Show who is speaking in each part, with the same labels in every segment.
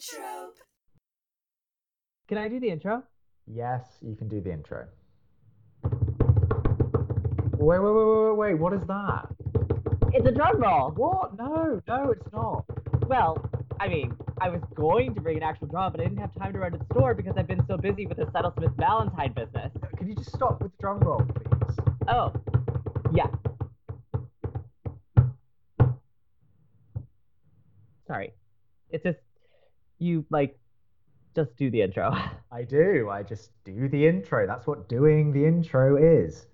Speaker 1: Trope.
Speaker 2: Can I do the intro?
Speaker 3: Yes, you can do the intro. Wait, wait, wait, wait, wait, wait. What is that?
Speaker 2: It's a drum roll.
Speaker 3: What? No, no, it's not.
Speaker 2: Well, I mean, I was going to bring an actual drum, but I didn't have time to run to the store because I've been so busy with the Settle Smith Valentine business.
Speaker 3: Can you just stop with the drum roll, please?
Speaker 2: Oh, yeah. Sorry. It's just, you, like, just do the intro.
Speaker 3: I do. I just do the intro. That's what doing the intro is.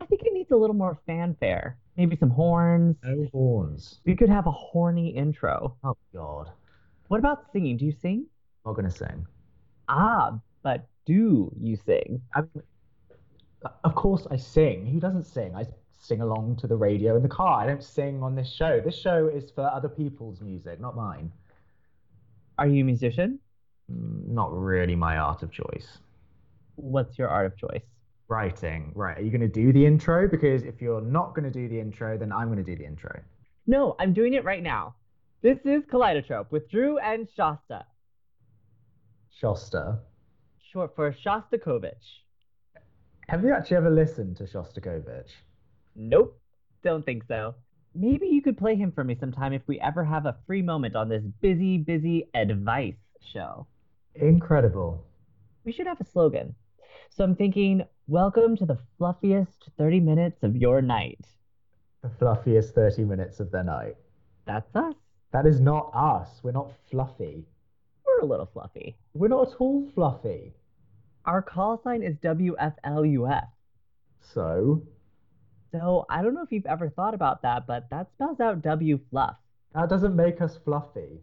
Speaker 2: I think it needs a little more fanfare. Maybe some horns.
Speaker 3: No horns.
Speaker 2: We could have a horny intro.
Speaker 3: Oh, God.
Speaker 2: What about singing? Do you sing?
Speaker 3: Not going to sing.
Speaker 2: Ah, but do you sing?
Speaker 3: I mean, of course I sing. Who doesn't sing? I sing along to the radio in the car. I don't sing on this show. This show is for other people's music, not mine.
Speaker 2: Are you a musician?
Speaker 3: Mm, Not really my art of choice.
Speaker 2: What's your art of choice?
Speaker 3: Writing. Right. Are you going to do the intro? Because if you're not going to do the intro, then I'm going to do the intro.
Speaker 2: No, I'm doing it right now. This is Kaleidotrope with Drew and Shasta,
Speaker 3: Shasta.
Speaker 2: short for Shostakovich.
Speaker 3: Have you actually ever listened to Shostakovich?
Speaker 2: Nope, don't think so. Maybe you could play him for me sometime if we ever have a free moment on this busy, busy advice show.
Speaker 3: Incredible.
Speaker 2: We should have a slogan. So I'm thinking, welcome to the fluffiest 30 minutes of your night.
Speaker 3: The fluffiest 30 minutes of the night.
Speaker 2: That's us.
Speaker 3: That is not us. We're not fluffy.
Speaker 2: We're a little fluffy.
Speaker 3: We're not at all fluffy.
Speaker 2: Our call sign is WFLUF.
Speaker 3: So,
Speaker 2: So I don't know if you've ever thought about that, but that spells out W fluff.
Speaker 3: that doesn't make us fluffy.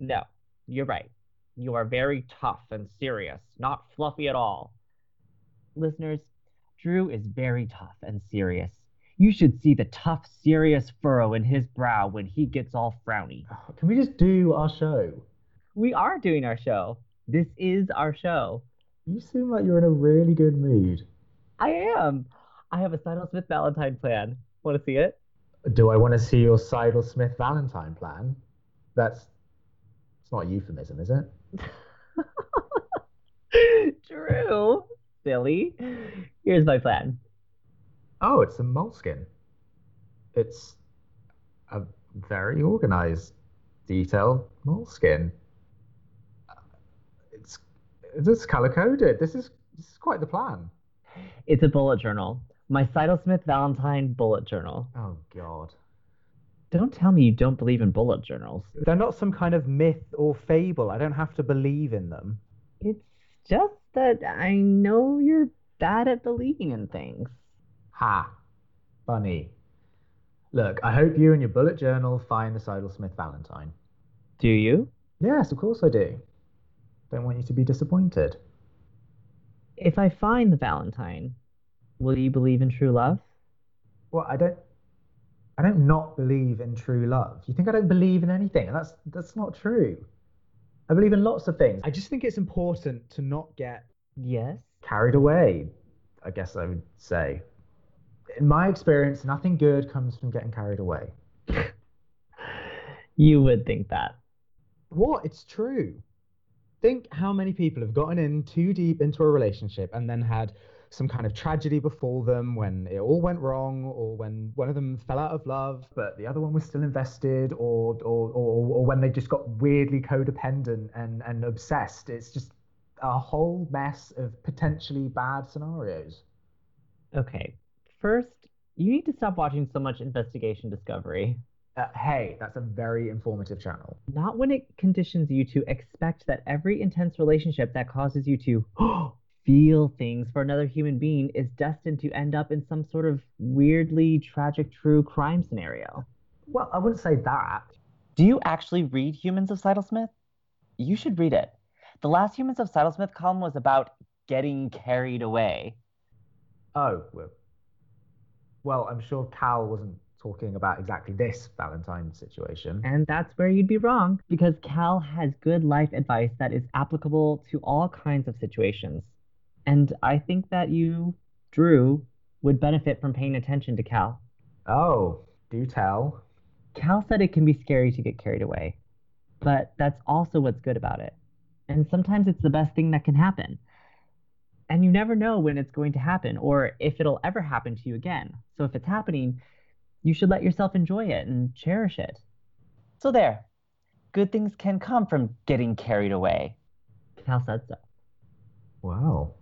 Speaker 2: No, you're right. You are very tough and serious, not fluffy at all. Listeners, Drew is very tough and serious. You should see the tough, serious furrow in his brow when he gets all frowny.
Speaker 3: Can we just do our show?
Speaker 2: We are doing our show. This is our show.
Speaker 3: You seem like you're in a really good mood.
Speaker 2: I am. I have a Sidle Smith Valentine plan. Want to see it?
Speaker 3: Do I want to see your Seidel Smith Valentine plan? That's it's not a euphemism, is it?
Speaker 2: True. silly. Here's my plan.
Speaker 3: Oh, it's a moleskin. It's a very organized, detailed moleskin. It's it's color coded. This is this is quite the plan.
Speaker 2: It's a bullet journal. My Sidle Smith Valentine bullet journal.
Speaker 3: Oh God.
Speaker 2: Don't tell me you don't believe in bullet journals.
Speaker 3: They're not some kind of myth or fable. I don't have to believe in them.
Speaker 2: It's just that I know you're bad at believing in things.
Speaker 3: Ha. Funny. Look, I hope you and your bullet journal find the Seidel Smith Valentine.
Speaker 2: Do you?
Speaker 3: Yes, of course I do. Don't want you to be disappointed.
Speaker 2: If I find the Valentine, will you believe in true love?
Speaker 3: Well, I don't I don't not believe in true love. You think I don't believe in anything? And that's that's not true. I believe in lots of things. I just think it's important to not get
Speaker 2: Yes.
Speaker 3: carried away, I guess I would say. In my experience, nothing good comes from getting carried away.
Speaker 2: You would think that.
Speaker 3: What? It's true. Think how many people have gotten in too deep into a relationship and then had some kind of tragedy befall them when it all went wrong, or when one of them fell out of love, but the other one was still invested, or or or, or when they just got weirdly codependent and, and obsessed. It's just a whole mess of potentially bad scenarios.
Speaker 2: Okay. First, you need to stop watching so much Investigation Discovery.
Speaker 3: Uh, hey, that's a very informative channel.
Speaker 2: Not when it conditions you to expect that every intense relationship that causes you to feel things for another human being is destined to end up in some sort of weirdly tragic true crime scenario.
Speaker 3: Well, I wouldn't say that.
Speaker 2: Do you actually read Humans of Smith? You should read it. The last Humans of Smith column was about getting carried away.
Speaker 3: Oh, well, well, I'm sure Cal wasn't talking about exactly this Valentine situation.
Speaker 2: And that's where you'd be wrong, because Cal has good life advice that is applicable to all kinds of situations. And I think that you, Drew, would benefit from paying attention to Cal.
Speaker 3: Oh, do tell.
Speaker 2: Cal said it can be scary to get carried away. But that's also what's good about it. And sometimes it's the best thing that can happen. And you never know when it's going to happen or if it'll ever happen to you again. So if it's happening, you should let yourself enjoy it and cherish it.
Speaker 1: So there. Good things can come from getting carried away.
Speaker 2: Cal said so.
Speaker 3: Well,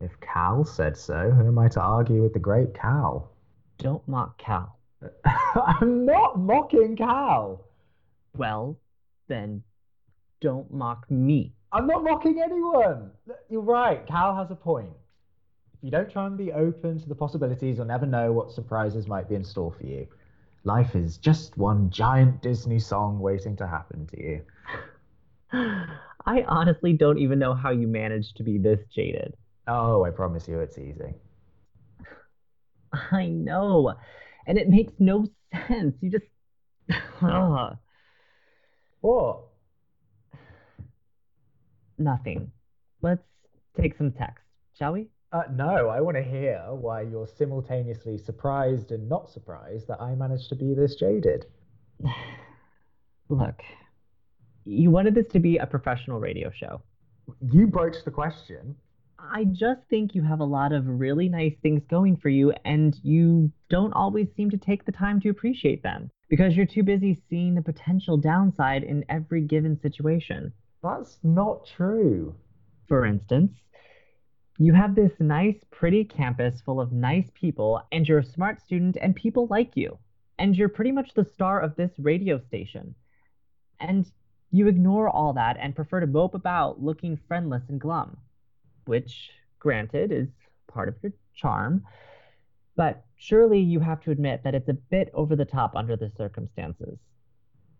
Speaker 3: if Cal said so, who am I to argue with the great Cal?
Speaker 2: Don't mock Cal.
Speaker 3: I'm not mocking Cal.
Speaker 2: Well, then don't mock me.
Speaker 3: I'm not mocking anyone. You're right. Cal has a point. If you don't try and be open to the possibilities, you'll never know what surprises might be in store for you. Life is just one giant Disney song waiting to happen to you.
Speaker 2: I honestly don't even know how you managed to be this jaded.
Speaker 3: Oh, I promise you it's easy.
Speaker 2: I know. And it makes no sense. You just.
Speaker 3: What?
Speaker 2: Nothing. Let's take some text, shall we?
Speaker 3: Uh, no, I want to hear why you're simultaneously surprised and not surprised that I managed to be this jaded.
Speaker 2: Look, you wanted this to be a professional radio show.
Speaker 3: You broached the question.
Speaker 2: I just think you have a lot of really nice things going for you, and you don't always seem to take the time to appreciate them because you're too busy seeing the potential downside in every given situation.
Speaker 3: That's not true.
Speaker 2: For instance, you have this nice, pretty campus full of nice people, and you're a smart student, and people like you. And you're pretty much the star of this radio station. And you ignore all that and prefer to mope about looking friendless and glum which, granted, is part of your charm. But surely you have to admit that it's a bit over the top under the circumstances.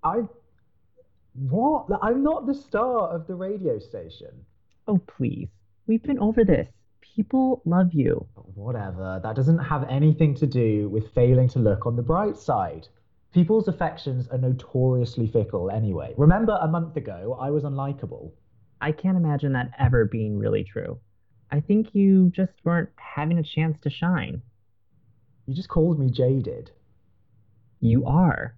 Speaker 3: I. What? I'm not the star of the radio station.
Speaker 2: Oh, please. We've been over this. People love you.
Speaker 3: Whatever. That doesn't have anything to do with failing to look on the bright side. People's affections are notoriously fickle anyway. Remember a month ago, I was unlikable.
Speaker 2: I can't imagine that ever being really true. I think you just weren't having a chance to shine.
Speaker 3: You just called me jaded.
Speaker 2: You are.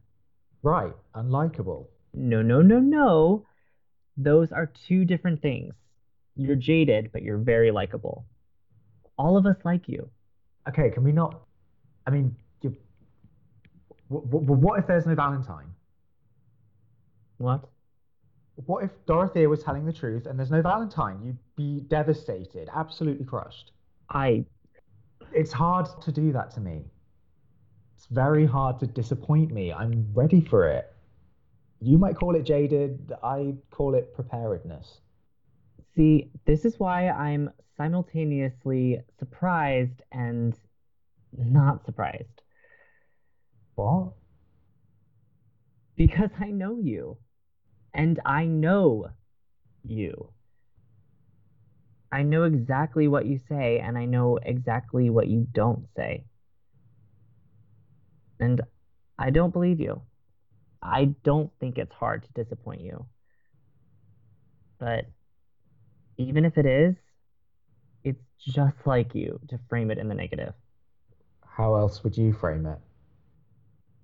Speaker 3: Right, unlikable.
Speaker 2: No, no, no, no. Those are two different things. You're jaded, but you're very likable. All of us like you.
Speaker 3: Okay, can we not? I mean, you... what if there's no Valentine?
Speaker 2: What?
Speaker 3: What if Dorothea was telling the truth and there's no Valentine? You'd be devastated, absolutely crushed.
Speaker 2: I.
Speaker 3: It's hard to do that to me. It's very hard to disappoint me. I'm ready for it. You might call it jaded, I call it preparedness.
Speaker 2: See, this is why I'm simultaneously surprised and not surprised.
Speaker 3: What?
Speaker 2: Because I know you and I know you. I know exactly what you say, and I know exactly what you don't say. And I don't believe you. I don't think it's hard to disappoint you. But even if it is, it's just like you to frame it in the negative.
Speaker 3: How else would you frame it?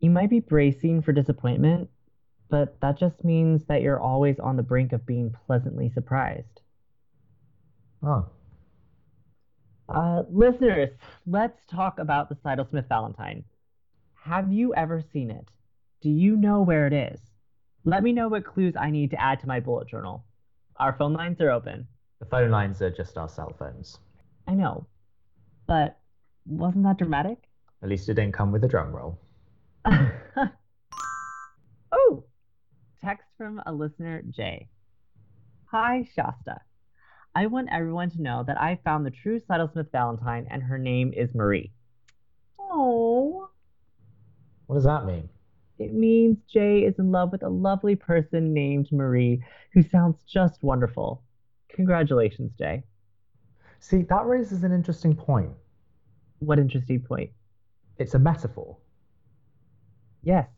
Speaker 2: You might be bracing for disappointment, but that just means that you're always on the brink of being pleasantly surprised.
Speaker 3: Oh.
Speaker 2: Uh, listeners, let's talk about the Seidel Smith Valentine. Have you ever seen it? Do you know where it is? Let me know what clues I need to add to my bullet journal. Our phone lines are open.
Speaker 3: The phone lines are just our cell phones.
Speaker 2: I know, but wasn't that dramatic?
Speaker 3: At least it didn't come with a drum roll.
Speaker 2: text from a listener, Jay. Hi, Shasta. I want everyone to know that I found the true Seidel Smith Valentine and her name is Marie. Oh.
Speaker 3: What does that mean?
Speaker 2: It means Jay is in love with a lovely person named Marie who sounds just wonderful. Congratulations, Jay.
Speaker 3: See, that raises an interesting point.
Speaker 2: What interesting point?
Speaker 3: It's a metaphor.
Speaker 2: Yes,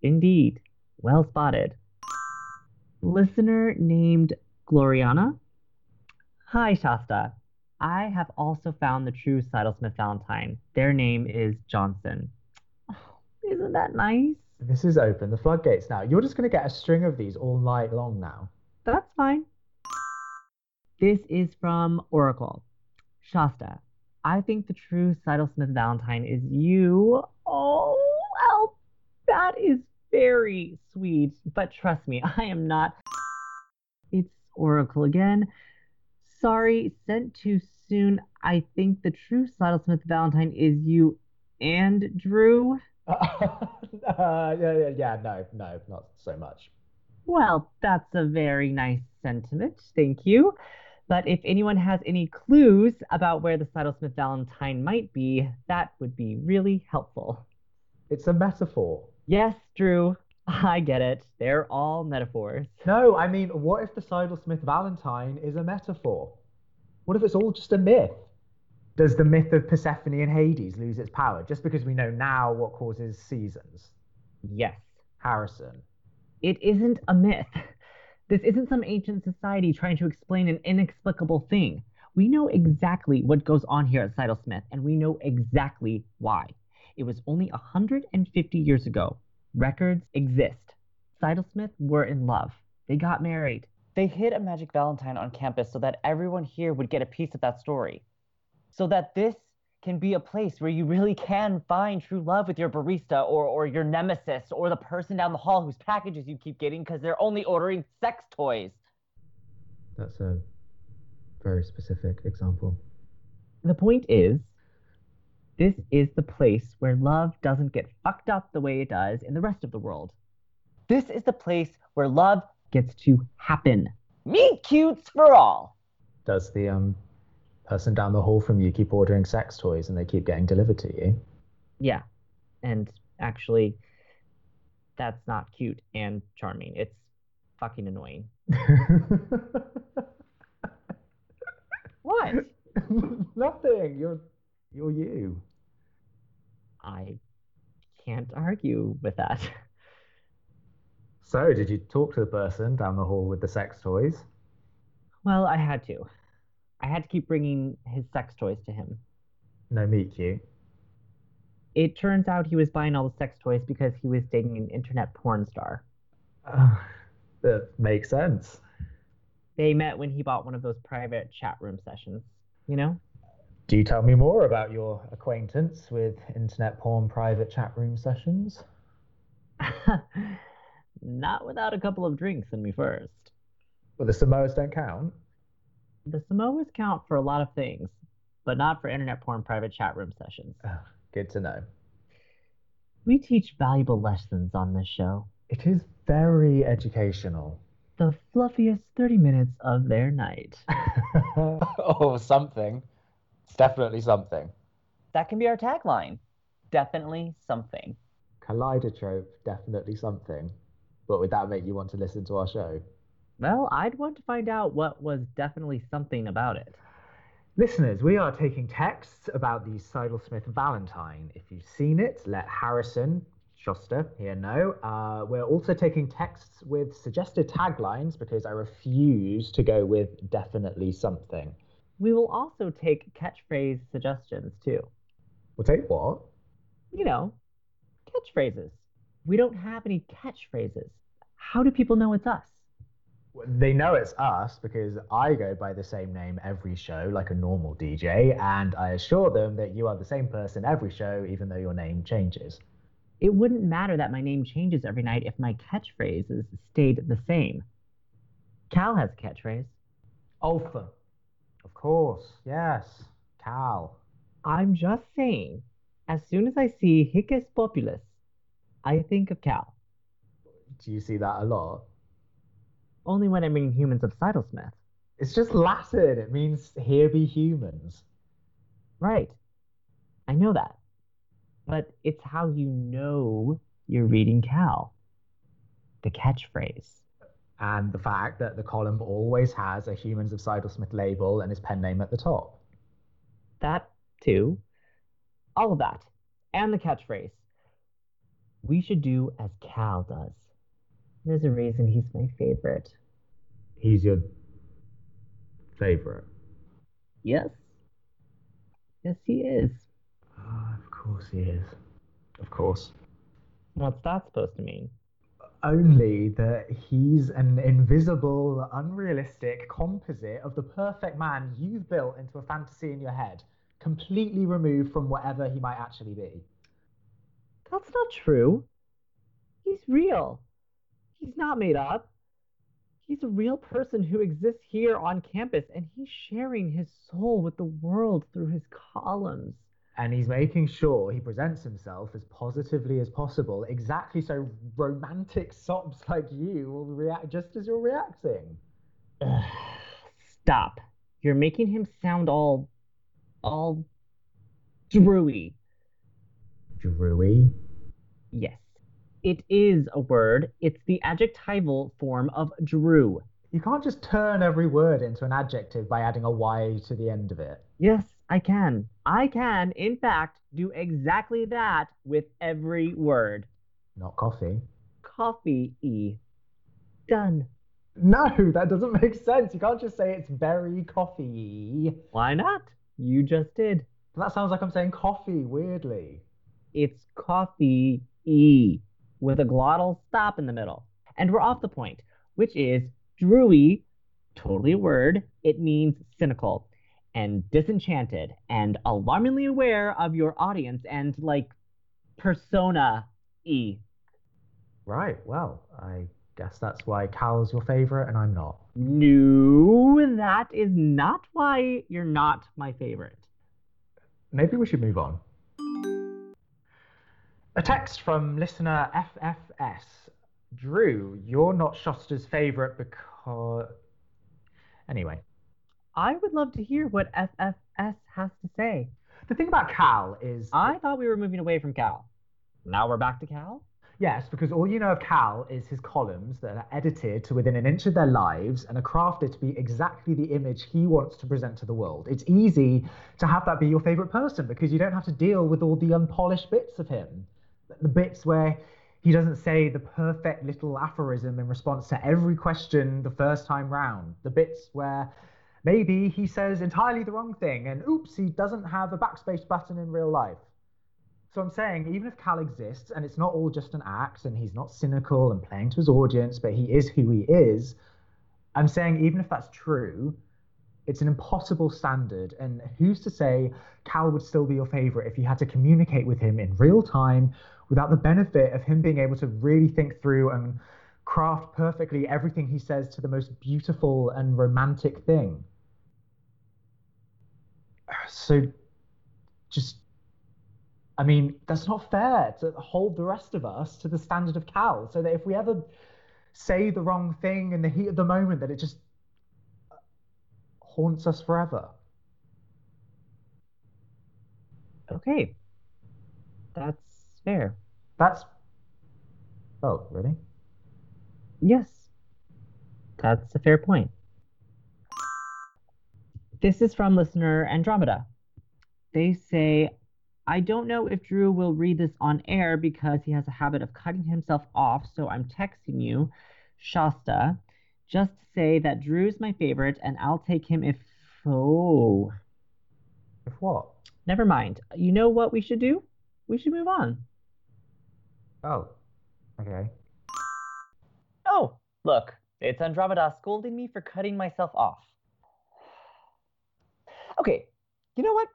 Speaker 2: indeed. Well spotted listener named Gloriana. Hi, Shasta. I have also found the true Seidel Smith Valentine. Their name is Johnson. Oh, isn't that nice?
Speaker 3: This is open, the floodgates now. You're just going to get a string of these all night long now.
Speaker 2: That's fine. This is from Oracle. Shasta, I think the true Seidel Smith Valentine is you. Oh, well, that is very sweet, but trust me, I am not. It's Oracle again. Sorry, sent too soon. I think the true Seidel Smith Valentine is you and Drew.
Speaker 3: uh, yeah, yeah, yeah, no, no, not so much.
Speaker 2: Well, that's a very nice sentiment. Thank you. But if anyone has any clues about where the Seidel Smith Valentine might be, that would be really helpful.
Speaker 3: It's a metaphor.
Speaker 2: Yes, Drew, I get it. They're all metaphors.
Speaker 3: No, I mean, what if the Seidel Smith Valentine is a metaphor? What if it's all just a myth? Does the myth of Persephone and Hades lose its power just because we know now what causes seasons?
Speaker 2: Yes,
Speaker 3: Harrison.
Speaker 2: it isn't a myth. This isn't some ancient society trying to explain an inexplicable thing. We know exactly what goes on here at Seidel Smith, and we know exactly why. It was only 150 years ago. Records exist. Seidel Smith were in love. They got married.
Speaker 1: They hid a magic valentine on campus so that everyone here would get a piece of that story. So that this can be a place where you really can find true love with your barista or, or your nemesis or the person down the hall whose packages you keep getting because they're only ordering sex toys.
Speaker 3: That's a very specific example.
Speaker 2: The point is, this is the place where love doesn't get fucked up the way it does in the rest of the world.
Speaker 1: This is the place where love
Speaker 2: Gets to happen.
Speaker 1: meet cutes for all.
Speaker 3: Does the um person down the hall from you keep ordering sex toys and they keep getting delivered to you?
Speaker 2: Yeah. And actually, that's not cute and charming. It's fucking annoying. What?
Speaker 3: Nothing. You're you're you.
Speaker 2: I can't argue with that.
Speaker 3: So, did you talk to the person down the hall with the sex toys?
Speaker 2: Well, I had to. I had to keep bringing his sex toys to him.
Speaker 3: No meet cute.
Speaker 2: It turns out he was buying all the sex toys because he was dating an internet porn star.
Speaker 3: Uh, that makes sense.
Speaker 2: They met when he bought one of those private chat room sessions, you know?
Speaker 3: Do you tell me more about your acquaintance with internet porn private chat room sessions?
Speaker 2: Not without a couple of drinks in me first.
Speaker 3: Well, the Samoas don't count.
Speaker 2: The Samoas count for a lot of things, but not for internet porn private chat room sessions.
Speaker 3: Ah, Good to know.
Speaker 2: We teach valuable lessons on this show.
Speaker 3: It is very educational.
Speaker 2: The fluffiest 30 minutes of their night.
Speaker 3: oh, something. It's definitely something.
Speaker 1: That can be our tagline. Definitely something.
Speaker 3: Kaleidotrope, definitely something. But would that make you want to listen to our show?
Speaker 2: Well, I'd want to find out what was definitely something about it.
Speaker 3: Listeners, we are taking texts about the Seidel Smith Valentine. If you've seen it, let Harrison, Schuster here know. Uh, we're also taking texts with suggested taglines because I refuse to go with definitely something.
Speaker 2: We will also take catchphrase suggestions too.
Speaker 3: We'll take what?
Speaker 2: You know, catchphrases. We don't have any catchphrases. How do people know it's us?
Speaker 3: They know it's us because I go by the same name every show, like a normal DJ, and I assure them that you are the same person every show, even though your name changes.
Speaker 2: It wouldn't matter that my name changes every night if my catchphrases stayed the same. Cal has a catchphrase.
Speaker 3: Alpha. Of course, yes. Cal.
Speaker 2: I'm just saying, as soon as I see Hicus Populus, I think of Cal.
Speaker 3: Do you see that a lot?
Speaker 2: Only when I mean humans of Seidelsmith.
Speaker 3: It's just Latin. It means here be humans.
Speaker 2: Right. I know that. But it's how you know you're reading Cal. The catchphrase.
Speaker 3: And the fact that the column always has a Humans of Seidelsmith label and his pen name at the top.
Speaker 2: That, too. All of that. And the catchphrase. We should do as Cal does. There's a reason he's my favorite.
Speaker 3: He's your favorite.
Speaker 2: Yes. Yes, he is.
Speaker 3: Ah, of course he is. Of course.
Speaker 2: What's that supposed to mean?
Speaker 3: Only that he's an invisible, unrealistic composite of the perfect man you've built into a fantasy in your head, completely removed from whatever he might actually be.
Speaker 2: That's not true. He's real. He's not made up. He's a real person who exists here on campus, and he's sharing his soul with the world through his columns.
Speaker 3: And he's making sure he presents himself as positively as possible, exactly so romantic sops like you will react just as you're reacting.
Speaker 2: Ugh, stop. You're making him sound all. all. drewy.
Speaker 3: Drewy?
Speaker 2: Yes. It is a word. It's the adjectival form of drew.
Speaker 3: You can't just turn every word into an adjective by adding a Y to the end of it.
Speaker 2: Yes, I can. I can, in fact, do exactly that with every word.
Speaker 3: Not coffee.
Speaker 2: Coffee e. Done.
Speaker 3: No, that doesn't make sense. You can't just say it's very coffee.
Speaker 2: Why not? You just did.
Speaker 3: That sounds like I'm saying coffee weirdly.
Speaker 2: It's coffee e with a glottal stop in the middle. And we're off the point, which is drewy, totally a word. It means cynical and disenchanted and alarmingly aware of your audience and like persona e.
Speaker 3: Right, well, I guess that's why Cal's your favorite and I'm not.
Speaker 2: No, that is not why you're not my favorite.
Speaker 3: Maybe we should move on. A text from listener FFS. Drew, you're not Shosta's favorite because. Anyway.
Speaker 2: I would love to hear what FFS has to say.
Speaker 3: The thing about Cal is.
Speaker 2: I thought we were moving away from Cal. Now we're back to Cal?
Speaker 3: Yes, because all you know of Cal is his columns that are edited to within an inch of their lives and are crafted to be exactly the image he wants to present to the world. It's easy to have that be your favorite person because you don't have to deal with all the unpolished bits of him. The bits where he doesn't say the perfect little aphorism in response to every question the first time round. The bits where maybe he says entirely the wrong thing and oops, he doesn't have a backspace button in real life. So I'm saying, even if Cal exists and it's not all just an act and he's not cynical and playing to his audience, but he is who he is, I'm saying, even if that's true, it's an impossible standard. And who's to say Cal would still be your favorite if you had to communicate with him in real time without the benefit of him being able to really think through and craft perfectly everything he says to the most beautiful and romantic thing? So just I mean, that's not fair to hold the rest of us to the standard of Cal, so that if we ever say the wrong thing in the heat of the moment, that it just uh, haunts us forever.
Speaker 2: Okay. That's fair.
Speaker 3: That's. Oh, really?
Speaker 2: Yes. That's a fair point. This is from listener Andromeda. They say, I don't know if Drew will read this on air because he has a habit of cutting himself off, so I'm texting you, Shasta, just to say that Drew's my favorite and I'll take him if. Oh.
Speaker 3: If what?
Speaker 2: Never mind. You know what we should do? We should move on.
Speaker 3: Oh, okay.
Speaker 1: Oh, look, it's Andromeda scolding me for cutting myself off. Okay, you know what?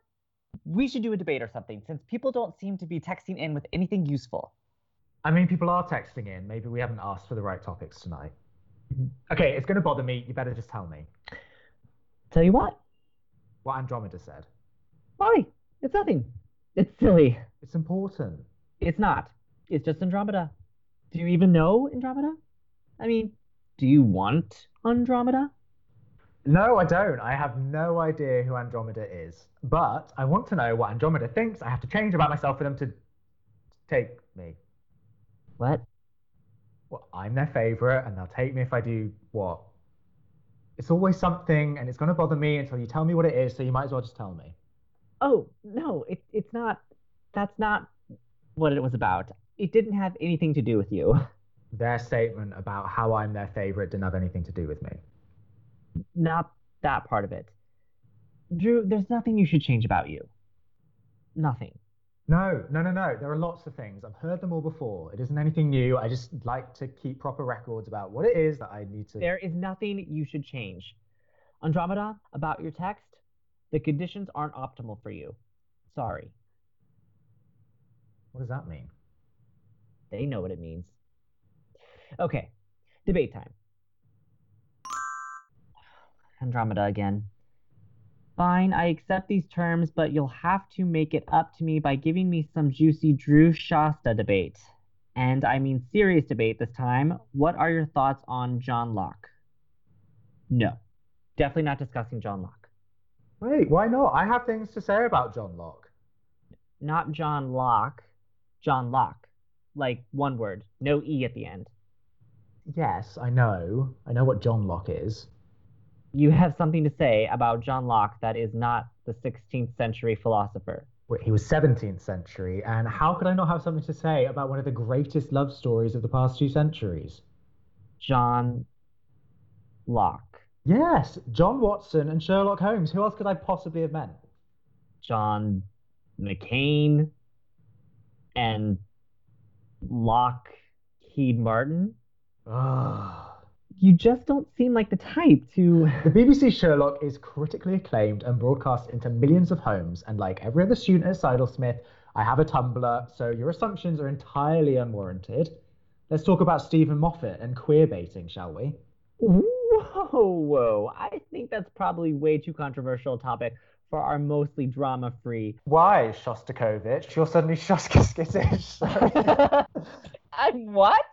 Speaker 1: we should do a debate or something since people don't seem to be texting in with anything useful.
Speaker 3: I mean, people are texting in. Maybe we haven't asked for the right topics tonight. Mm-hmm. Okay, it's going to bother me. You better just tell me.
Speaker 2: Tell you what?
Speaker 3: What Andromeda said.
Speaker 2: Why? It's nothing. It's silly.
Speaker 3: It's important.
Speaker 2: It's not. It's just Andromeda. Do you even know Andromeda? I mean, do you want Andromeda?
Speaker 3: No, I don't. I have no idea who Andromeda is. But I want to know what Andromeda thinks I have to change about myself for them to take me.
Speaker 2: What?
Speaker 3: Well, I'm their favorite and they'll take me if I do what? It's always something and it's going to bother me until you tell me what it is, so you might as well just tell me.
Speaker 2: Oh, no, it, it's not. That's not what it was about. It didn't have anything to do with you.
Speaker 3: Their statement about how I'm their favorite didn't have anything to do with me.
Speaker 2: Not that part of it. Drew, there's nothing you should change about you. Nothing.
Speaker 3: No, no, no, no. There are lots of things. I've heard them all before. It isn't anything new. I just like to keep proper records about what it is that I need to.
Speaker 2: There is nothing you should change. Andromeda, about your text, the conditions aren't optimal for you. Sorry.
Speaker 3: What does that mean?
Speaker 2: They know what it means. Okay, debate time. Andromeda again. Fine, I accept these terms, but you'll have to make it up to me by giving me some juicy Drew Shasta debate. And I mean serious debate this time. What are your thoughts on John Locke? No, definitely not discussing John Locke.
Speaker 3: Wait, why not? I have things to say about John Locke.
Speaker 2: Not John Locke, John Locke. Like one word, no E at the end.
Speaker 3: Yes, I know. I know what John Locke is.
Speaker 2: You have something to say about John Locke that is not the 16th century philosopher.
Speaker 3: He was 17th century, and how could I not have something to say about one of the greatest love stories of the past two centuries?
Speaker 2: John Locke.
Speaker 3: Yes, John Watson and Sherlock Holmes. Who else could I possibly have meant?
Speaker 2: John McCain and Lockheed Martin.
Speaker 3: Ugh.
Speaker 2: You just don't seem like the type to.
Speaker 3: The BBC Sherlock is critically acclaimed and broadcast into millions of homes, and like every other student at Seidelsmith, I have a Tumblr, so your assumptions are entirely unwarranted. Let's talk about Steven Moffat and queer baiting, shall we?
Speaker 2: Whoa, whoa. I think that's probably way too controversial a topic for our mostly drama free.
Speaker 3: Why, Shostakovich? You're suddenly Shostakovich.
Speaker 2: I'm what?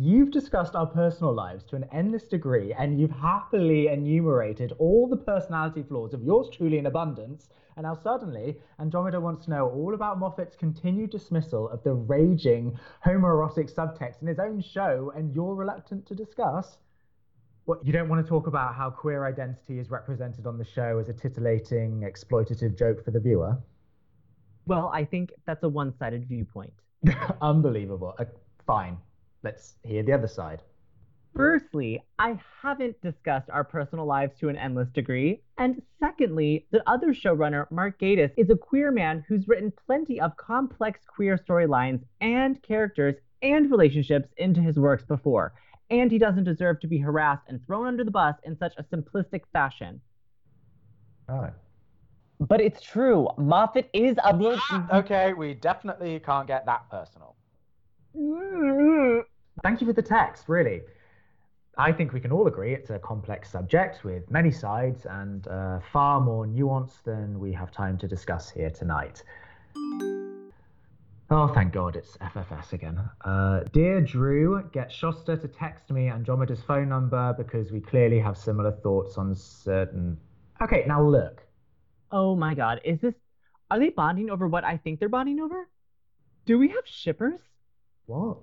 Speaker 3: You've discussed our personal lives to an endless degree, and you've happily enumerated all the personality flaws of yours truly in abundance. And now suddenly, Andromeda wants to know all about Moffat's continued dismissal of the raging homoerotic subtext in his own show, and you're reluctant to discuss. What, you don't want to talk about how queer identity is represented on the show as a titillating, exploitative joke for the viewer?
Speaker 2: Well, I think that's a one sided viewpoint.
Speaker 3: Unbelievable. Uh, fine. Let's hear the other side.
Speaker 2: Firstly, I haven't discussed our personal lives to an endless degree. And secondly, the other showrunner, Mark Gatiss, is a queer man who's written plenty of complex queer storylines and characters and relationships into his works before. And he doesn't deserve to be harassed and thrown under the bus in such a simplistic fashion.
Speaker 3: Oh.
Speaker 1: But it's true. Moffat is a.
Speaker 3: Ah, okay, we definitely can't get that personal. Mm-hmm. Thank you for the text, really. I think we can all agree it's a complex subject with many sides and uh, far more nuance than we have time to discuss here tonight. Oh, thank God, it's FFS again. Uh, Dear Drew, get Shosta to text me Andromeda's phone number because we clearly have similar thoughts on certain. Okay, now look.
Speaker 2: Oh my god, is this. Are they bonding over what I think they're bonding over? Do we have shippers?
Speaker 3: What?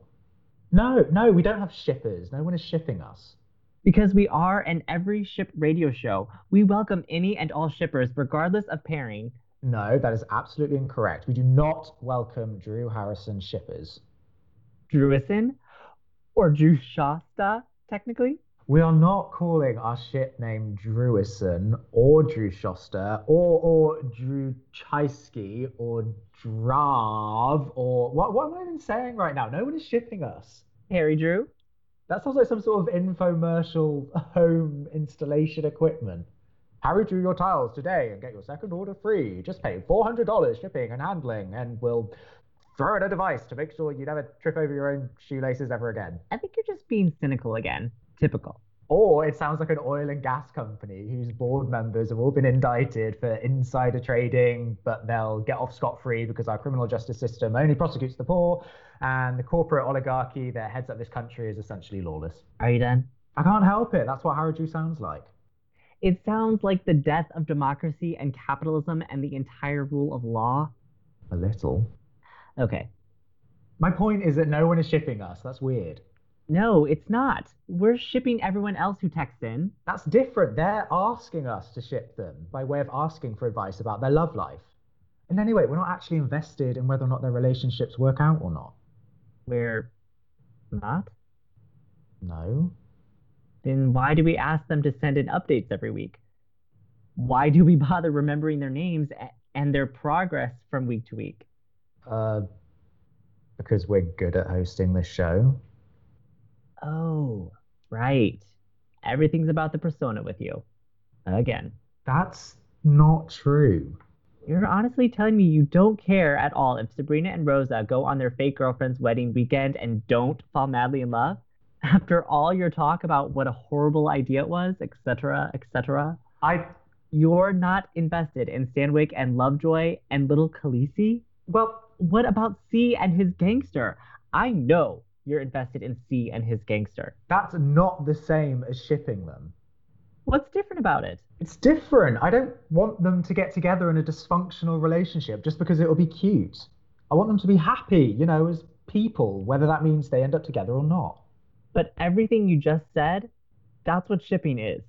Speaker 3: No, no, we don't have shippers. No one is shipping us.
Speaker 2: Because we are an every ship radio show. We welcome any and all shippers, regardless of pairing.
Speaker 3: No, that is absolutely incorrect. We do not welcome Drew Harrison shippers.
Speaker 2: Drewison? Or Drew Shasta, technically?
Speaker 3: We are not calling our ship name Drewison or Drew Shosta or or Drew Chaisky or Drav or what what am I even saying right now? No one is shipping us.
Speaker 2: Harry Drew?
Speaker 3: That sounds like some sort of infomercial home installation equipment. Harry Drew your tiles today and get your second order free. Just pay $400 shipping and handling, and we'll throw in a device to make sure you never trip over your own shoelaces ever again.
Speaker 2: I think you're just being cynical again. Typical.
Speaker 3: Or it sounds like an oil and gas company whose board members have all been indicted for insider trading, but they'll get off scot free because our criminal justice system only prosecutes the poor, and the corporate oligarchy that heads up this country is essentially lawless.
Speaker 2: Are you done?
Speaker 3: I can't help it. That's what Drew sounds like.
Speaker 2: It sounds like the death of democracy and capitalism and the entire rule of law.
Speaker 3: A little.
Speaker 2: Okay.
Speaker 3: My point is that no one is shipping us. That's weird.
Speaker 2: No, it's not. We're shipping everyone else who texts in.
Speaker 3: That's different. They're asking us to ship them by way of asking for advice about their love life. And anyway, we're not actually invested in whether or not their relationships work out or not.
Speaker 2: We're not?
Speaker 3: No.
Speaker 2: Then why do we ask them to send in updates every week? Why do we bother remembering their names and their progress from week to week?
Speaker 3: Uh, because we're good at hosting this show.
Speaker 2: Oh, right. Everything's about the persona with you. Again.
Speaker 3: That's not true.
Speaker 2: You're honestly telling me you don't care at all if Sabrina and Rosa go on their fake girlfriend's wedding weekend and don't fall madly in love? After all your talk about what a horrible idea it was, etc., etc.
Speaker 3: I
Speaker 2: You're not invested in Stanwyck and Lovejoy and little Khaleesi?
Speaker 3: well,
Speaker 2: What about C and his gangster? I know you're invested in C and his gangster.
Speaker 3: that's not the same as shipping them.
Speaker 2: What's different about it?
Speaker 3: It's different. I don't want them to get together in a dysfunctional relationship just because it'll be cute. I want them to be happy, you know, as people, whether that means they end up together or not.
Speaker 2: But everything you just said, that's what shipping is.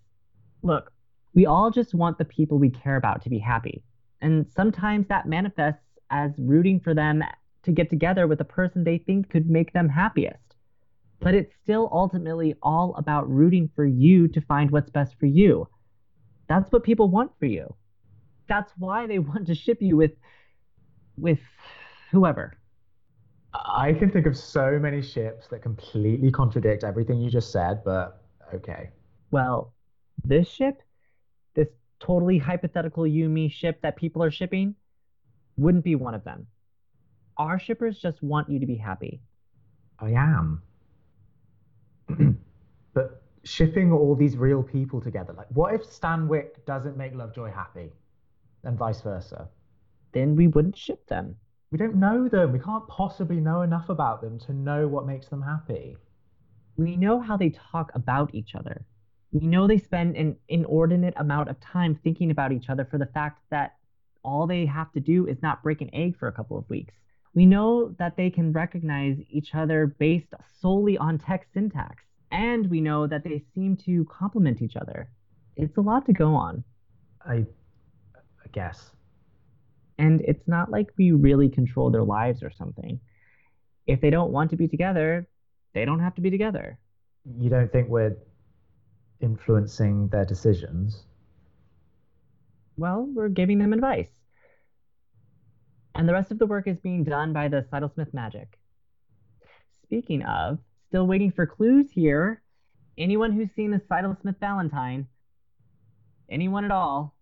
Speaker 2: Look, we all just want the people we care about to be happy. And sometimes that manifests as rooting for them to get together with a person they think could make them happiest. But it's still ultimately all about rooting for you to find what's best for you. That's what people want for you. That's why they want to ship you with with whoever.
Speaker 3: I can think of so many ships that completely contradict everything you just said, but okay.
Speaker 2: Well, this ship, this totally hypothetical you me ship that people are shipping, wouldn't be one of them. Our shippers just want you to be happy.
Speaker 3: I am. but shipping all these real people together, like what if Stanwyck doesn't make Lovejoy happy? And vice versa.
Speaker 2: Then we wouldn't ship them.
Speaker 3: We don't know them. We can't possibly know enough about them to know what makes them happy.
Speaker 2: We know how they talk about each other. We know they spend an inordinate amount of time thinking about each other for the fact that all they have to do is not break an egg for a couple of weeks. We know that they can recognize each other based solely on text syntax. And we know that they seem to complement each other. It's a lot to go on.
Speaker 3: I, I guess.
Speaker 2: And it's not like we really control their lives or something. If they don't want to be together, they don't have to be together.
Speaker 3: You don't think we're influencing their decisions?
Speaker 2: Well, we're giving them advice. And the rest of the work is being done by the Sidlesmith Magic. Speaking of, still waiting for clues here. Anyone who's seen the Sidlesmith Valentine, anyone at all,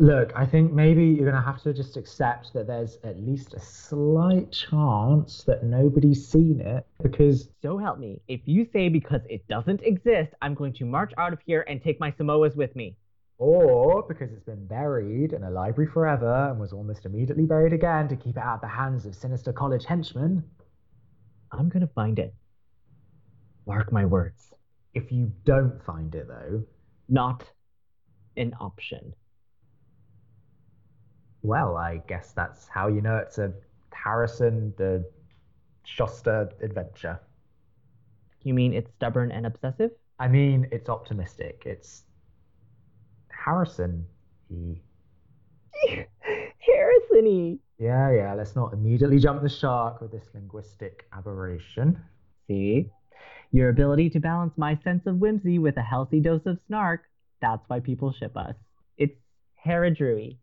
Speaker 3: Look, I think maybe you're going to have to just accept that there's at least a slight chance that nobody's seen it because
Speaker 2: so help me. If you say because it doesn't exist, I'm going to march out of here and take my Samoas with me.
Speaker 3: Or because it's been buried in a library forever and was almost immediately buried again to keep it out of the hands of sinister college henchmen.
Speaker 2: I'm going to find it. Mark my words.
Speaker 3: If you don't find it, though,
Speaker 2: Not an option.
Speaker 3: well, I guess that's how you know it's a Harrison the Schuster adventure.
Speaker 2: You mean it's stubborn and obsessive?
Speaker 3: I mean, it's optimistic. It's Harrison. He.
Speaker 2: Harrison
Speaker 3: Yeah, yeah, let's not immediately jump the shark with this linguistic aberration.
Speaker 2: See? Your ability to balance my sense of whimsy with a healthy dose of snark, that's why people ship us. It's Hera Haradrui.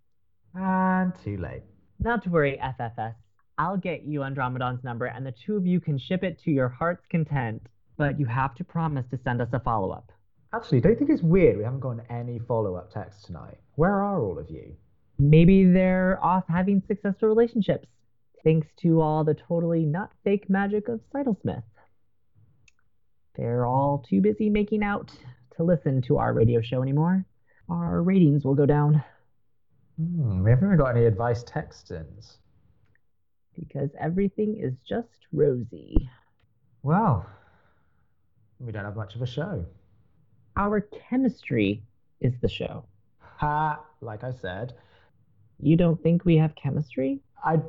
Speaker 3: And too late.
Speaker 2: Not to worry, FFS. I'll get you Andromedon's number and the two of you can ship it to your heart's content. But you have to promise to send us a follow up.
Speaker 3: Actually, don't you think it's weird we haven't gotten any follow up texts tonight? Where are all of you?
Speaker 2: Maybe they're off having successful relationships, thanks to all the totally not fake magic of Sidlesmith. They're all too busy making out to listen to our radio show anymore. Our ratings will go down
Speaker 3: Hmm, we haven't even got any advice text ins.
Speaker 2: because everything is just rosy.
Speaker 3: Well, we don't have much of a show.
Speaker 2: Our chemistry is the show.
Speaker 3: Ha, like I said,
Speaker 2: You don't think we have chemistry?
Speaker 3: I.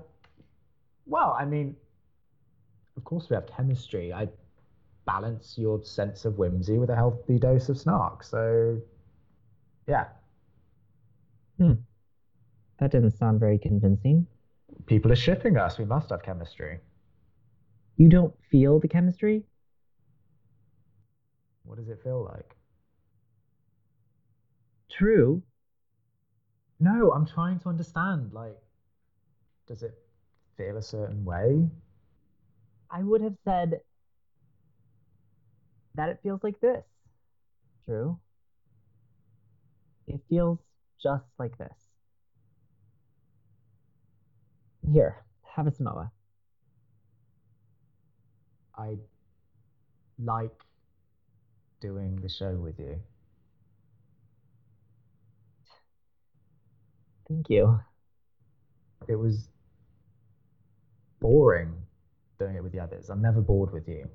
Speaker 3: Well, I mean, of course we have chemistry. I balance your sense of whimsy with a healthy dose of snark. So, yeah, Hmm.
Speaker 2: That didn't sound very convincing.
Speaker 3: people are shipping us. We must have chemistry.
Speaker 2: You don't feel the chemistry?
Speaker 3: What does it feel like?
Speaker 2: True.
Speaker 3: No, I'm trying to understand. Like, does it feel a certain way?
Speaker 2: I would have said that it feels like this. True. It feels just like this. Here, have a Samoa.
Speaker 3: I like doing the show with you.
Speaker 2: Thank you.
Speaker 3: It was boring doing it with the others. I'm never bored with you.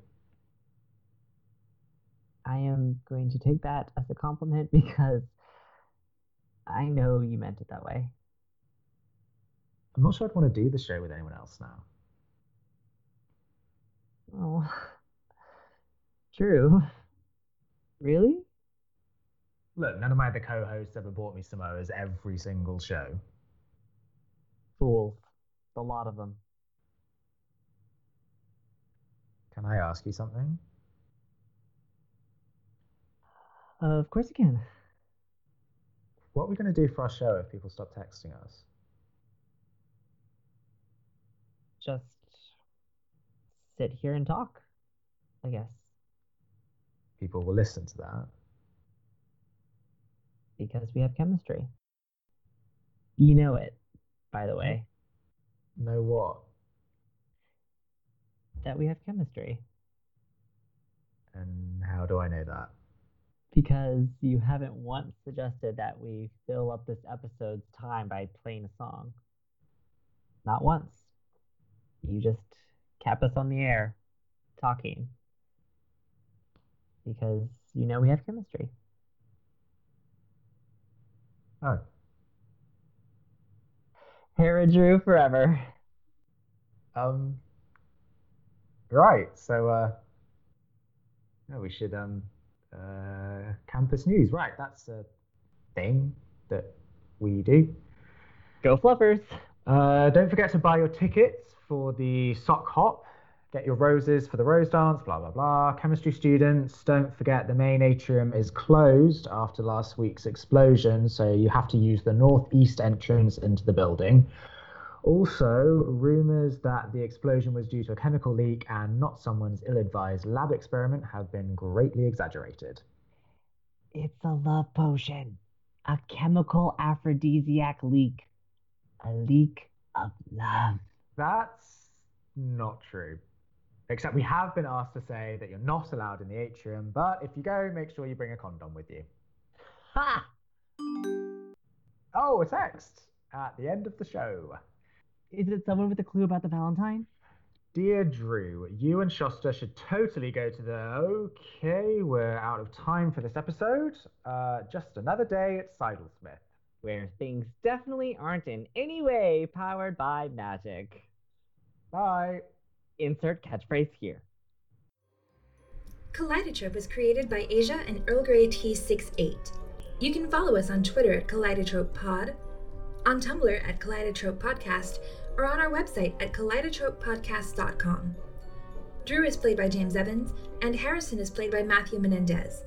Speaker 2: I am going to take that as a compliment because I know you meant it that way.
Speaker 3: I'm not sure I'd want to do the show with anyone else now.
Speaker 2: Oh, true. Really?
Speaker 3: Look, none of my other co-hosts ever bought me Samoas every single show.
Speaker 2: Fool. A lot of them.
Speaker 3: Can I ask you something?
Speaker 2: of course you can.
Speaker 3: What are we going to do for our show if people stop texting us?
Speaker 2: Just sit here and talk, I guess.
Speaker 3: People will listen to that.
Speaker 2: Because we have chemistry. You know it, by the way,
Speaker 3: Know what?
Speaker 2: that we have chemistry.
Speaker 3: And how do I know that?
Speaker 2: Because you haven't once suggested that we fill up this episode's time by playing a song. Not once. You just kept us on the air talking. Because you know we have chemistry.
Speaker 3: Oh,
Speaker 2: Hera Drew forever.
Speaker 3: um, right. So, uh, yeah, we should um, uh, campus news. Right, that's a thing that we do.
Speaker 2: Go Fluffers!
Speaker 3: Uh, don't forget to buy your tickets for the sock hop. Get your roses for the rose dance, blah, blah, blah. Chemistry students, don't forget the main atrium is closed after last week's explosion, so you have to use the northeast entrance into the building. Also, rumours that the explosion was due to a chemical leak and not someone's ill advised lab experiment have been greatly exaggerated.
Speaker 1: It's a love potion, a chemical aphrodisiac leak, a leak of love.
Speaker 3: That's not true. Except we have been asked to say that you're not allowed in the atrium, but if you go, make sure you bring a condom with you.
Speaker 2: Ha!
Speaker 3: Oh, a text at the end of the show.
Speaker 1: Is it someone with a clue about the Valentine?
Speaker 3: Dear Drew, you and Shosta should totally go to the. Okay, we're out of time for this episode. Uh, just another day at Seidelsmith.
Speaker 2: Where things definitely aren't in any way powered by magic.
Speaker 3: Bye.
Speaker 2: Insert catchphrase here.
Speaker 4: Kaleidotrope was created by Asia and Earl Grey T68. You can follow us on Twitter at Kaleidotrope Pod, on Tumblr at Kaleidotrope Podcast, or on our website at kaleidotropepodcast.com. Drew is played by James Evans, and Harrison is played by Matthew Menendez.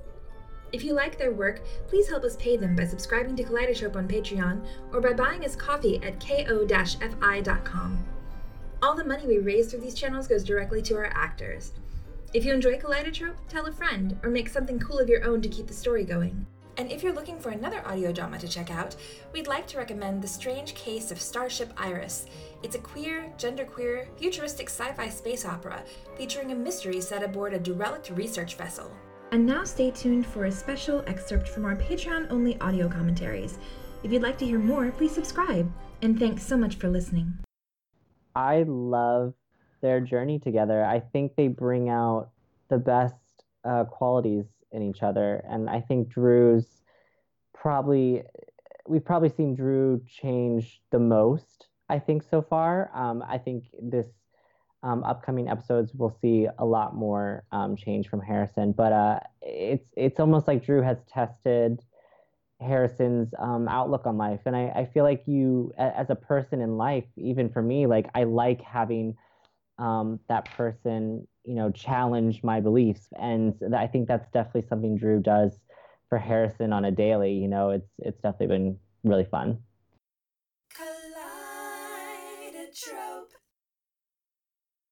Speaker 4: If you like their work, please help us pay them by subscribing to Kaleidotrope on Patreon or by buying us coffee at ko-fi.com. All the money we raise through these channels goes directly to our actors. If you enjoy Kaleidotrope, tell a friend or make something cool of your own to keep the story going. And if you're looking for another audio drama to check out, we'd like to recommend The Strange Case of Starship Iris. It's a queer, genderqueer, futuristic sci fi space opera featuring a mystery set aboard a derelict research vessel. And now stay tuned for a special excerpt from our Patreon only audio commentaries. If you'd like to hear more, please subscribe. And thanks so much for listening.
Speaker 2: I love their journey together. I think they bring out the best uh, qualities in each other, and I think Drew's probably we've probably seen Drew change the most. I think so far. Um, I think this um, upcoming episodes we'll see a lot more um, change from Harrison, but uh, it's it's almost like Drew has tested Harrison's um, outlook on life. And I, I feel like you, as a person in life, even for me, like I like having um, that person, you know, challenge my beliefs. And I think that's definitely something Drew does for Harrison on a daily. You know, it's it's definitely been really fun.